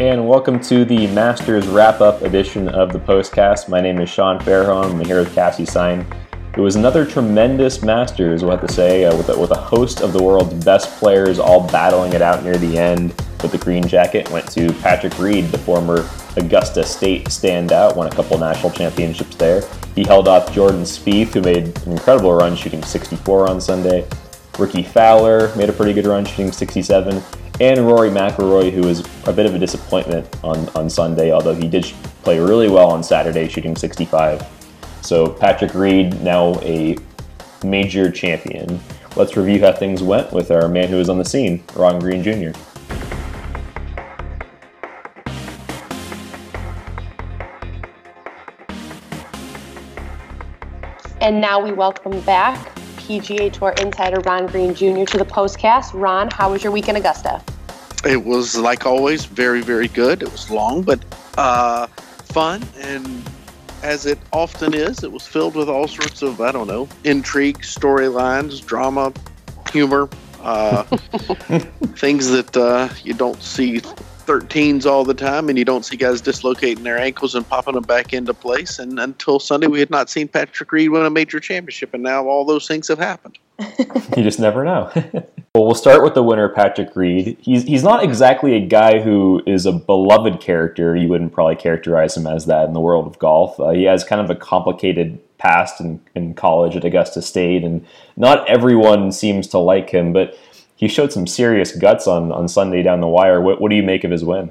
and welcome to the Masters wrap up edition of the postcast. My name is Sean Fairholm. I'm here with Cassie Stein. It was another tremendous Masters, we'll have to say, uh, with, a, with a host of the world's best players all battling it out near the end. With the green jacket went to Patrick Reed, the former Augusta State standout, won a couple national championships there. He held off Jordan Spieth, who made an incredible run, shooting 64 on Sunday. Rickie Fowler made a pretty good run, shooting 67 and Rory McIlroy, who was a bit of a disappointment on, on Sunday, although he did play really well on Saturday, shooting 65. So Patrick Reed, now a major champion. Let's review how things went with our man who was on the scene, Ron Green Jr. And now we welcome back PGA Tour insider Ron Green Jr. to the postcast. Ron, how was your week in Augusta? It was like always very very good. It was long but uh, fun, and as it often is, it was filled with all sorts of I don't know intrigue, storylines, drama, humor, uh, things that uh, you don't see 13s all the time, and you don't see guys dislocating their ankles and popping them back into place. And until Sunday, we had not seen Patrick Reed win a major championship, and now all those things have happened. you just never know. well, we'll start with the winner, Patrick Reed. He's he's not exactly a guy who is a beloved character. You wouldn't probably characterize him as that in the world of golf. Uh, he has kind of a complicated past in, in college at Augusta State, and not everyone seems to like him, but he showed some serious guts on on Sunday down the wire. What what do you make of his win?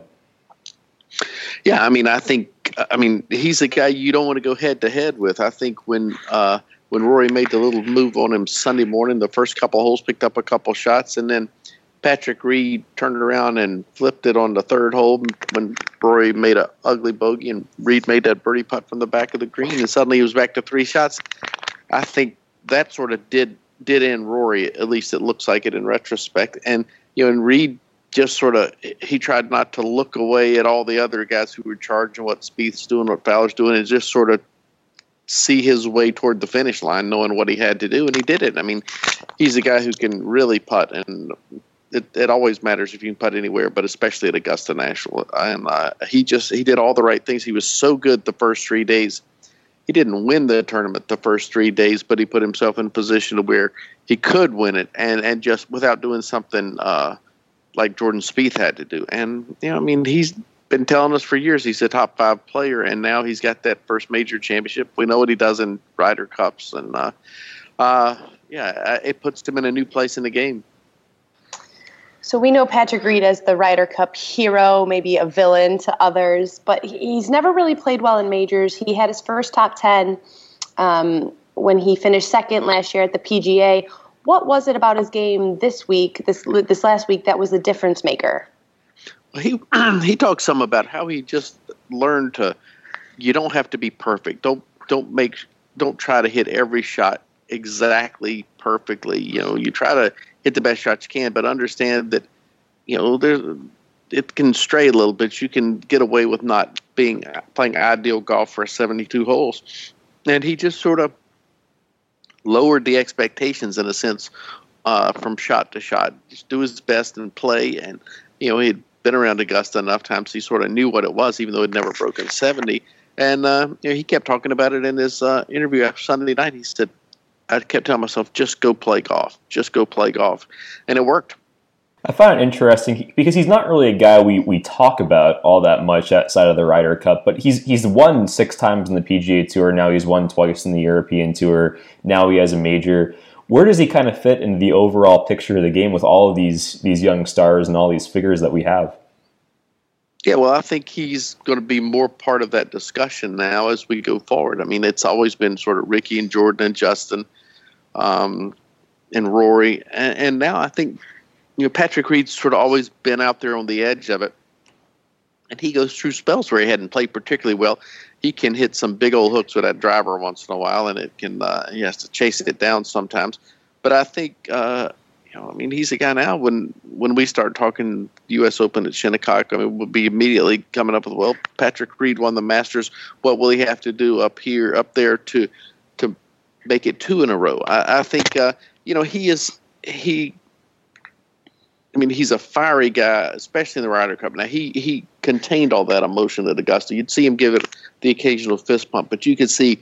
Yeah, I mean, I think I mean he's a guy you don't want to go head to head with. I think when uh, when Rory made the little move on him Sunday morning, the first couple holes picked up a couple shots, and then Patrick Reed turned around and flipped it on the third hole when Rory made a ugly bogey and Reed made that birdie putt from the back of the green, and suddenly he was back to three shots. I think that sort of did did in Rory. At least it looks like it in retrospect. And you know, and Reed just sort of he tried not to look away at all the other guys who were charging what Spieth's doing, what Fowler's doing, and just sort of see his way toward the finish line, knowing what he had to do, and he did it. I mean, he's a guy who can really putt, and it, it always matters if you can putt anywhere, but especially at Augusta National. And uh, he just he did all the right things. He was so good the first three days he didn't win the tournament the first three days, but he put himself in a position where he could win it, and and just without doing something uh, like Jordan Spieth had to do. And you know, I mean, he's been telling us for years he's a top five player, and now he's got that first major championship. We know what he does in Ryder Cups, and uh, uh, yeah, it puts him in a new place in the game. So we know Patrick Reed as the Ryder Cup hero, maybe a villain to others, but he's never really played well in majors. He had his first top 10 um, when he finished second last year at the PGA. What was it about his game this week, this this last week, that was the difference maker? He he talks some about how he just learned to. You don't have to be perfect. Don't don't make don't try to hit every shot exactly perfectly. You know, you try to hit the best shots you can, but understand that you know there's it can stray a little bit. You can get away with not being playing ideal golf for 72 holes, and he just sort of lowered the expectations in a sense uh, from shot to shot. Just do his best and play, and you know he'd been around Augusta enough times he sort of knew what it was, even though he'd never broken 70. And uh, you know, he kept talking about it in his uh, interview after Sunday night. He said, I kept telling myself, just go play golf, just go play golf, and it worked. I find it interesting because he's not really a guy we, we talk about all that much outside of the Ryder Cup, but he's he's won six times in the PGA Tour. Now he's won twice in the European Tour. Now he has a major. Where does he kind of fit into the overall picture of the game with all of these these young stars and all these figures that we have? Yeah, well, I think he's going to be more part of that discussion now as we go forward. I mean, it's always been sort of Rickie and Jordan and Justin um, and Rory, and, and, now I think you know Patrick Reed's sort of always been out there on the edge of it, and he goes through spells where he hadn't played particularly well. He can hit some big old hooks with that driver once in a while, and it can uh, he has to chase it down sometimes. But I think uh, you know, I mean, he's a guy now. When when we start talking U.S. Open at Shinnecock, I mean, we'll be immediately coming up with, well, Patrick Reed won the Masters. What will he have to do up here, up there to make it two in a row. I, I think uh, you know he is he I mean, he's a fiery guy, especially in the Ryder Cup. Now he he contained all that emotion at Augusta. You'd see him give it the occasional fist pump, but you could see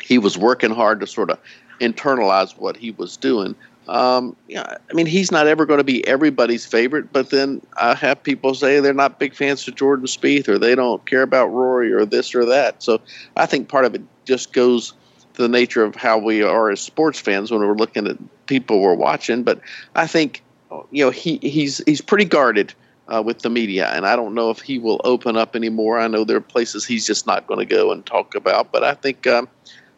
he was working hard to sort of internalize what he was doing. Um, yeah, I mean, he's not ever going to be everybody's favorite, but then I have people say they're not big fans of Jordan Spieth or they don't care about Rory or this or that. So I think part of it just goes the nature of how we are as sports fans when we're looking at people we're watching. But I think you know he he's he's pretty guarded uh, with the media, and I don't know if he will open up anymore. I know there are places he's just not going to go and talk about, but I think um,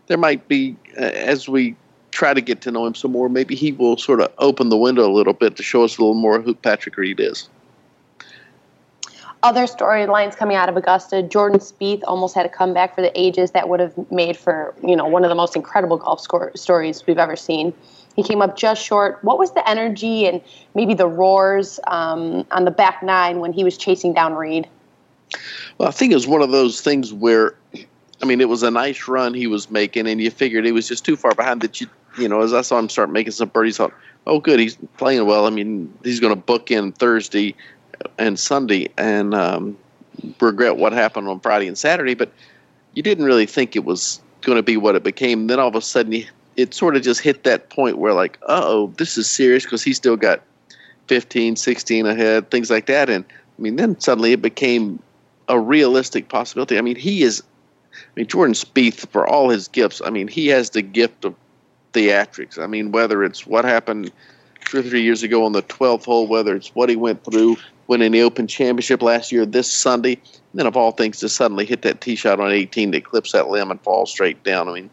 there might be uh, as we try to get to know him some more. Maybe he will sort of open the window a little bit to show us a little more who Patrick Reed is. Other storylines coming out of Augusta: Jordan Spieth almost had a comeback for the ages that would have made for you know one of the most incredible golf score- stories we've ever seen. He came up just short. What was the energy and maybe the roars um, on the back nine when he was chasing down Reed? Well, I think it was one of those things where, I mean, it was a nice run he was making, and you figured he was just too far behind that you, you know, as I saw him start making some birdies, thought, oh, good, he's playing well. I mean, he's going to book in Thursday and Sunday and um, regret what happened on Friday and Saturday, but you didn't really think it was going to be what it became. Then all of a sudden, it sort of just hit that point where like, oh, this is serious because he still got 15, 16 ahead, things like that. And I mean, then suddenly it became a realistic possibility. I mean, he is, I mean, Jordan Spieth, for all his gifts, I mean, he has the gift of theatrics. I mean, whether it's what happened two or three years ago on the 12th hole, whether it's what he went through winning the Open Championship last year, this Sunday, and then of all things, to suddenly hit that tee shot on 18 that clips that limb and falls straight down. I mean,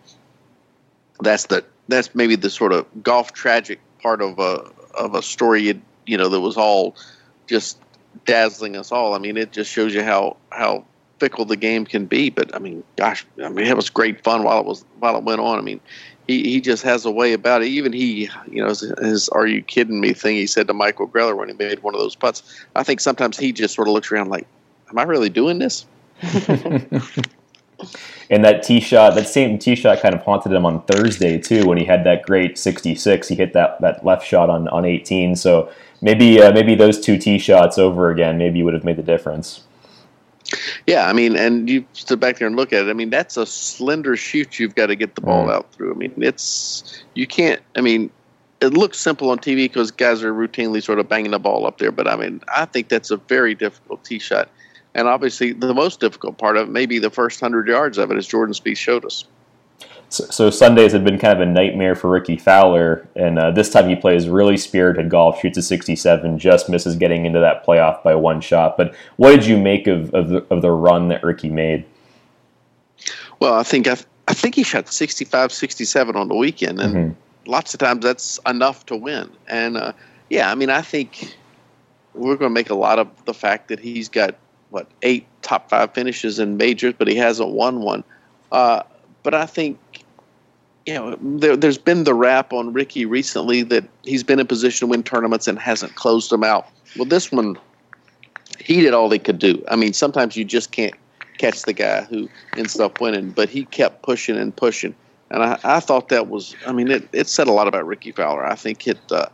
that's the that's maybe the sort of golf tragic part of a of a story you know that was all just dazzling us all. I mean, it just shows you how how fickle the game can be. But I mean, gosh, I mean, it was great fun while it was while it went on. I mean, he he just has a way about it. Even he, you know, his, his "Are you kidding me?" thing he said to Michael Greller when he made one of those putts. I think sometimes he just sort of looks around like, "Am I really doing this?" And that tee shot, that same tee shot, kind of haunted him on Thursday too, when he had that great 66. He hit that that left shot on on 18. So maybe uh, maybe those two tee shots over again, maybe would have made the difference. Yeah, I mean, and you stood back there and look at it. I mean, that's a slender chute you've got to get the ball mm. out through. I mean, it's you can't. I mean, it looks simple on TV because guys are routinely sort of banging the ball up there, but I mean, I think that's a very difficult tee shot. And obviously, the most difficult part of it, maybe the first hundred yards of it, as Jordan Spieth showed us. So, so, Sundays had been kind of a nightmare for Rickie Fowler, and uh, this time he plays really spirited golf, shoots a 67, just misses getting into that playoff by one shot. But what did you make of of the, of the run that Rickie made? Well, I think I, I think he shot 65, 67 on the weekend, and mm-hmm. lots of times that's enough to win. And uh, yeah, I mean, I think we're going to make a lot of the fact that he's got what eight top five finishes in majors, but he hasn't won one. Uh, but I think you know there, has been the rap on Rickie recently that he's been in position to win tournaments and hasn't closed them out. Well, this one he did all he could do. I mean, sometimes you just can't catch the guy who ends up winning, but he kept pushing and pushing. And I, I thought that was, I mean, it, it said a lot about Rickie Fowler. I think it, uh,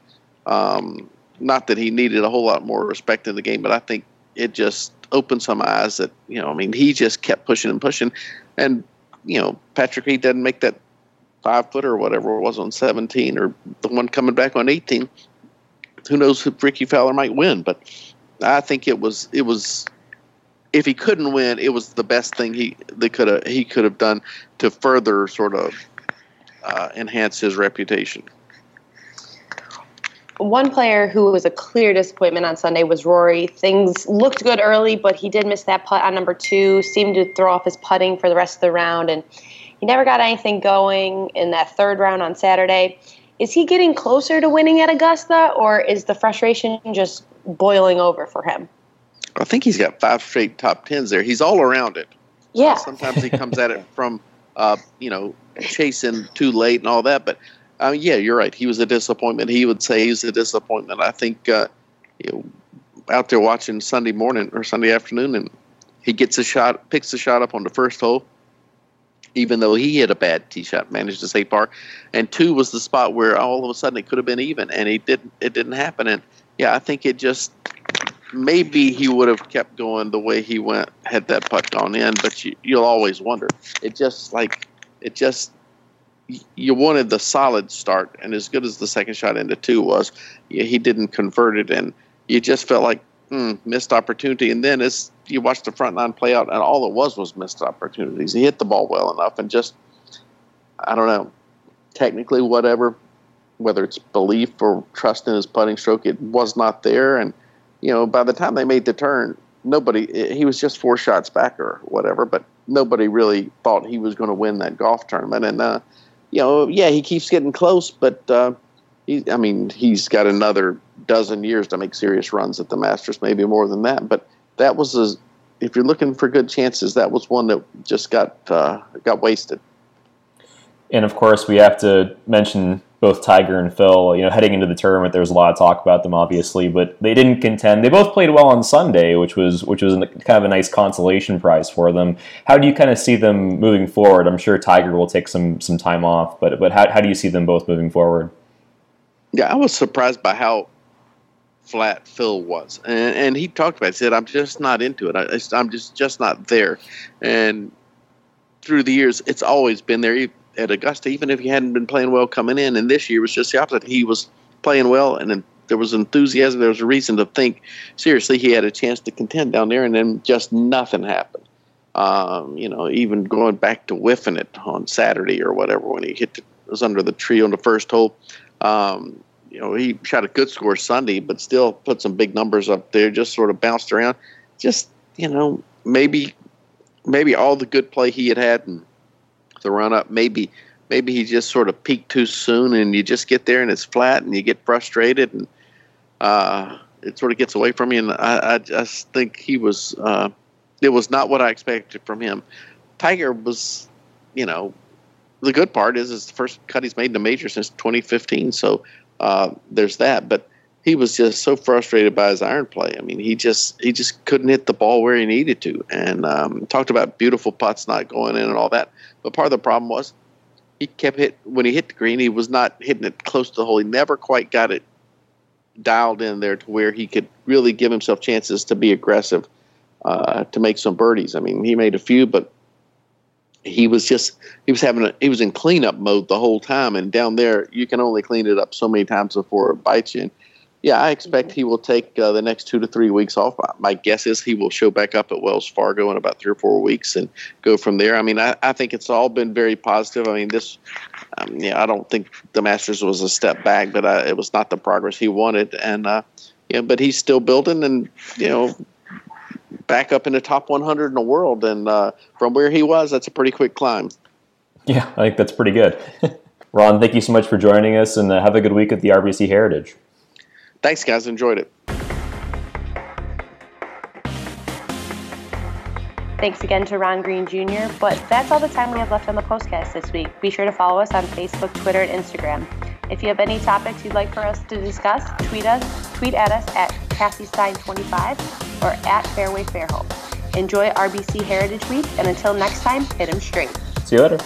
um, not that he needed a whole lot more respect in the game, but I think it just opened some eyes that you know. I mean, he just kept pushing and pushing, and you know, Patrick Reed didn't make that five footer or whatever it was on 17 or the one coming back on 18. Who knows if Rickie Fowler might win? But I think it was it was if he couldn't win, it was the best thing he they could have he could have done to further sort of uh, enhance his reputation one player who was a clear disappointment on Sunday was Rory. Things looked good early, but he did miss that putt on number two, seemed to throw off his putting for the rest of the round, and he never got anything going in that third round on Saturday. Is he getting closer to winning at Augusta, or is the frustration just boiling over for him? I think he's got five straight top tens there. He's all around it. Yeah. Uh, sometimes he comes at it from, uh, you know, chasing too late and all that, but uh, yeah, you're right. He was a disappointment. He would say he's a disappointment. I think uh, you know, out there watching Sunday morning or Sunday afternoon, and he gets a shot, picks a shot up on the first hole, even though he hit a bad tee shot, managed to stay par. And two was the spot where all of a sudden it could have been even, and it didn't. It didn't happen. And yeah, I think it just maybe he would have kept going the way he went had that putt gone in. But you, you'll always wonder. It just like it just you wanted the solid start, and as good as the second shot into two was, he didn't convert it, and you just felt like hmm, missed opportunity. And then as you watched the front nine play out, and all it was was missed opportunities. He hit the ball well enough, and just I don't know, technically whatever, whether it's belief or trust in his putting stroke, it was not there. And you know, by the time they made the turn, nobody he was just four shots back or whatever, but nobody really thought he was going to win that golf tournament. And uh, you know, yeah, he keeps getting close, but uh, he, I mean, he's got another dozen years to make serious runs at the Masters, maybe more than that. But that was a, if you're looking for good chances, that was one that just got uh, got wasted. And of course, we have to mention both Tiger and Phil. You know, heading into the tournament, there was a lot of talk about them, obviously, but they didn't contend. They both played well on Sunday, which was which was kind of a nice consolation prize for them. How do you kind of see them moving forward? I'm sure Tiger will take some some time off, but but how how do you see them both moving forward? Yeah, I was surprised by how flat Phil was, and, and he talked about. It. Said, "I'm just not into it. I, I'm just just not there." And through the years, it's always been there at Augusta, even if he hadn't been playing well coming in. And this year was just the opposite. He was playing well, and there was enthusiasm. There was a reason to think seriously he had a chance to contend down there, and then just nothing happened. Um, you know, even going back to whiffing it on Saturday or whatever when he hit the, was under the tree on the first hole. Um, you know, he shot a good score Sunday, but still put some big numbers up there. Just sort of bounced around. Just you know, maybe maybe all the good play he had had and the run up. Maybe maybe he just sort of peaked too soon, and you just get there and it's flat, and you get frustrated, and uh, it sort of gets away from you. And I, I just think he was uh, it was not what I expected from him. Tiger was, you know, the good part is it's the first cut he's made in the major since 2015. So uh, there's that, but he was just so frustrated by his iron play. I mean, he just he just couldn't hit the ball where he needed to, and um, talked about beautiful putts not going in and all that. But part of the problem was he kept hit when he hit the green. He was not hitting it close to the hole. He never quite got it dialed in there to where he could really give himself chances to be aggressive, uh, to make some birdies. I mean, he made a few, but he was just he was having a he was in cleanup mode the whole time. And down there, you can only clean it up so many times before it bites you. And yeah, I expect he will take uh, the next two to three weeks off. My guess is he will show back up at Wells Fargo in about three or four weeks and go from there. I mean, I, I think it's all been very positive. I mean, this, um, yeah, I don't think the Masters was a step back, but uh, it was not the progress he wanted. And, uh, yeah, but he's still building and, you know, back up in the top 100 in the world. And uh, from where he was, that's a pretty quick climb. Yeah, I think that's pretty good. Ron, thank you so much for joining us and uh, have a good week at the RBC Heritage. Thanks, guys. Enjoyed it. Thanks again to Ron Green Jr. But that's all the time we have left on the postcast this week. Be sure to follow us on Facebook, Twitter, and Instagram. If you have any topics you'd like for us to discuss, tweet us, tweet at us at CassieStein25 or at Fairway Fairhope. Enjoy RBC Heritage Week, and until next time, hit 'em straight. See you later.